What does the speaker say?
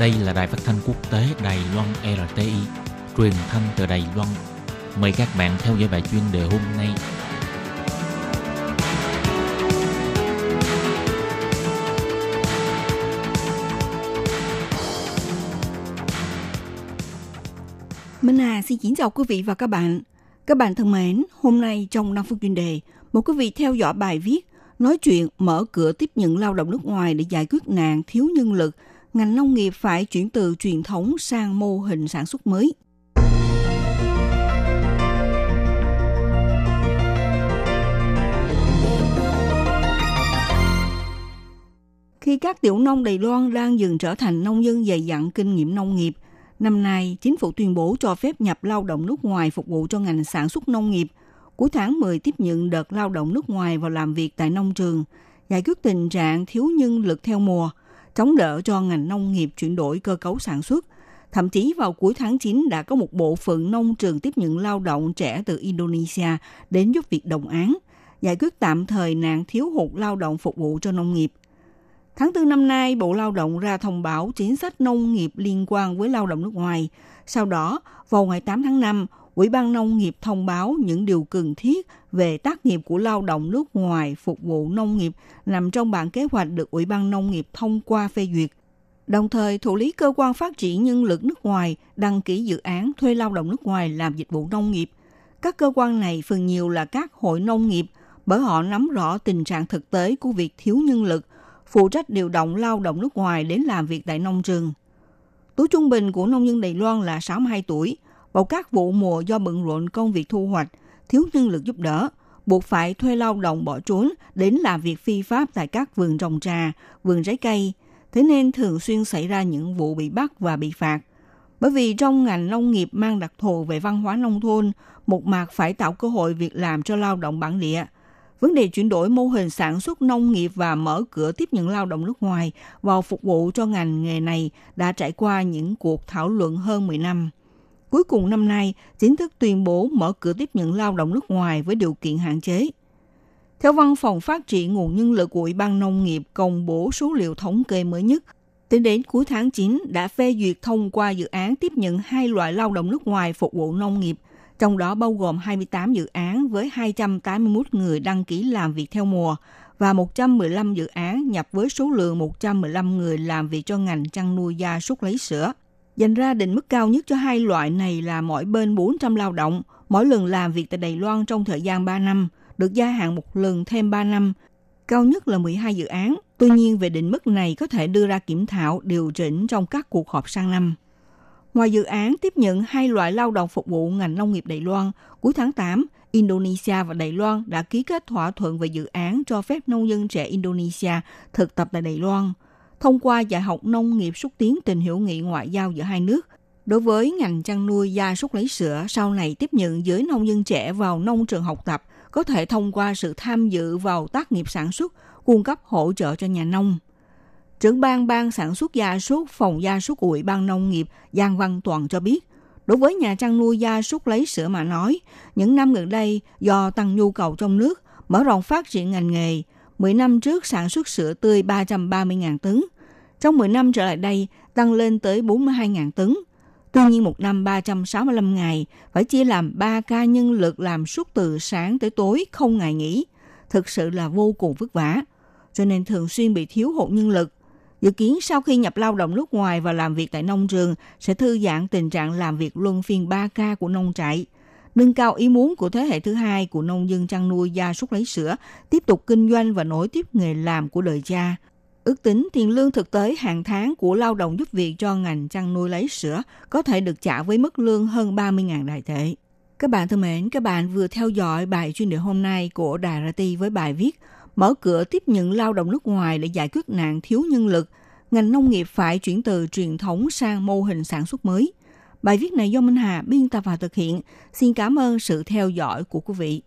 Đây là đài phát thanh quốc tế Đài Loan RTI, truyền thanh từ Đài Loan. Mời các bạn theo dõi bài chuyên đề hôm nay. Minh Hà xin kính chào quý vị và các bạn. Các bạn thân mến, hôm nay trong 5 phút chuyên đề, một quý vị theo dõi bài viết nói chuyện mở cửa tiếp nhận lao động nước ngoài để giải quyết nạn thiếu nhân lực, ngành nông nghiệp phải chuyển từ truyền thống sang mô hình sản xuất mới. Khi các tiểu nông Đài Loan đang dần trở thành nông dân dày dặn kinh nghiệm nông nghiệp, năm nay chính phủ tuyên bố cho phép nhập lao động nước ngoài phục vụ cho ngành sản xuất nông nghiệp. Cuối tháng 10 tiếp nhận đợt lao động nước ngoài vào làm việc tại nông trường, giải quyết tình trạng thiếu nhân lực theo mùa, chống đỡ cho ngành nông nghiệp chuyển đổi cơ cấu sản xuất. Thậm chí vào cuối tháng 9 đã có một bộ phận nông trường tiếp nhận lao động trẻ từ Indonesia đến giúp việc đồng án, giải quyết tạm thời nạn thiếu hụt lao động phục vụ cho nông nghiệp. Tháng 4 năm nay, Bộ Lao động ra thông báo chính sách nông nghiệp liên quan với lao động nước ngoài. Sau đó, vào ngày 8 tháng 5, Ủy ban Nông nghiệp thông báo những điều cần thiết về tác nghiệp của lao động nước ngoài phục vụ nông nghiệp nằm trong bản kế hoạch được Ủy ban Nông nghiệp thông qua phê duyệt. Đồng thời, thủ lý cơ quan phát triển nhân lực nước ngoài đăng ký dự án thuê lao động nước ngoài làm dịch vụ nông nghiệp. Các cơ quan này phần nhiều là các hội nông nghiệp bởi họ nắm rõ tình trạng thực tế của việc thiếu nhân lực, phụ trách điều động lao động nước ngoài đến làm việc tại nông trường. Tuổi trung bình của nông dân Đài Loan là 62 tuổi, vào các vụ mùa do bận rộn công việc thu hoạch, thiếu nhân lực giúp đỡ, buộc phải thuê lao động bỏ trốn đến làm việc phi pháp tại các vườn trồng trà, vườn trái cây. Thế nên thường xuyên xảy ra những vụ bị bắt và bị phạt. Bởi vì trong ngành nông nghiệp mang đặc thù về văn hóa nông thôn, một mặt phải tạo cơ hội việc làm cho lao động bản địa. Vấn đề chuyển đổi mô hình sản xuất nông nghiệp và mở cửa tiếp nhận lao động nước ngoài vào phục vụ cho ngành nghề này đã trải qua những cuộc thảo luận hơn 10 năm. Cuối cùng năm nay, chính thức tuyên bố mở cửa tiếp nhận lao động nước ngoài với điều kiện hạn chế. Theo Văn phòng Phát triển Nguồn Nhân lực của Ủy ban Nông nghiệp công bố số liệu thống kê mới nhất, tính đến cuối tháng 9 đã phê duyệt thông qua dự án tiếp nhận hai loại lao động nước ngoài phục vụ nông nghiệp, trong đó bao gồm 28 dự án với 281 người đăng ký làm việc theo mùa và 115 dự án nhập với số lượng 115 người làm việc cho ngành chăn nuôi gia súc lấy sữa. Dành ra định mức cao nhất cho hai loại này là mỗi bên 400 lao động, mỗi lần làm việc tại Đài Loan trong thời gian 3 năm, được gia hạn một lần thêm 3 năm, cao nhất là 12 dự án. Tuy nhiên, về định mức này có thể đưa ra kiểm thảo, điều chỉnh trong các cuộc họp sang năm. Ngoài dự án tiếp nhận hai loại lao động phục vụ ngành nông nghiệp Đài Loan, cuối tháng 8, Indonesia và Đài Loan đã ký kết thỏa thuận về dự án cho phép nông dân trẻ Indonesia thực tập tại Đài Loan – thông qua dạy học nông nghiệp xúc tiến tình hữu nghị ngoại giao giữa hai nước. Đối với ngành chăn nuôi gia súc lấy sữa, sau này tiếp nhận giới nông dân trẻ vào nông trường học tập, có thể thông qua sự tham dự vào tác nghiệp sản xuất, cung cấp hỗ trợ cho nhà nông. Trưởng ban ban sản xuất gia súc phòng gia súc của Ủy ban Nông nghiệp Giang Văn Toàn cho biết, đối với nhà chăn nuôi gia súc lấy sữa mà nói, những năm gần đây do tăng nhu cầu trong nước, mở rộng phát triển ngành nghề, 10 năm trước sản xuất sữa tươi 330.000 tấn. Trong 10 năm trở lại đây, tăng lên tới 42.000 tấn. Tuy nhiên một năm 365 ngày, phải chia làm 3 ca nhân lực làm suốt từ sáng tới tối không ngày nghỉ. Thực sự là vô cùng vất vả, cho nên thường xuyên bị thiếu hụt nhân lực. Dự kiến sau khi nhập lao động nước ngoài và làm việc tại nông trường sẽ thư giãn tình trạng làm việc luân phiên 3 ca của nông trại – nâng cao ý muốn của thế hệ thứ hai của nông dân chăn nuôi gia súc lấy sữa, tiếp tục kinh doanh và nối tiếp nghề làm của đời cha. Ước tính tiền lương thực tế hàng tháng của lao động giúp việc cho ngành chăn nuôi lấy sữa có thể được trả với mức lương hơn 30.000 đại tệ. Các bạn thân mến, các bạn vừa theo dõi bài chuyên đề hôm nay của Đài RT với bài viết Mở cửa tiếp nhận lao động nước ngoài để giải quyết nạn thiếu nhân lực, ngành nông nghiệp phải chuyển từ truyền thống sang mô hình sản xuất mới – Bài viết này do Minh Hà biên tập và thực hiện. Xin cảm ơn sự theo dõi của quý vị.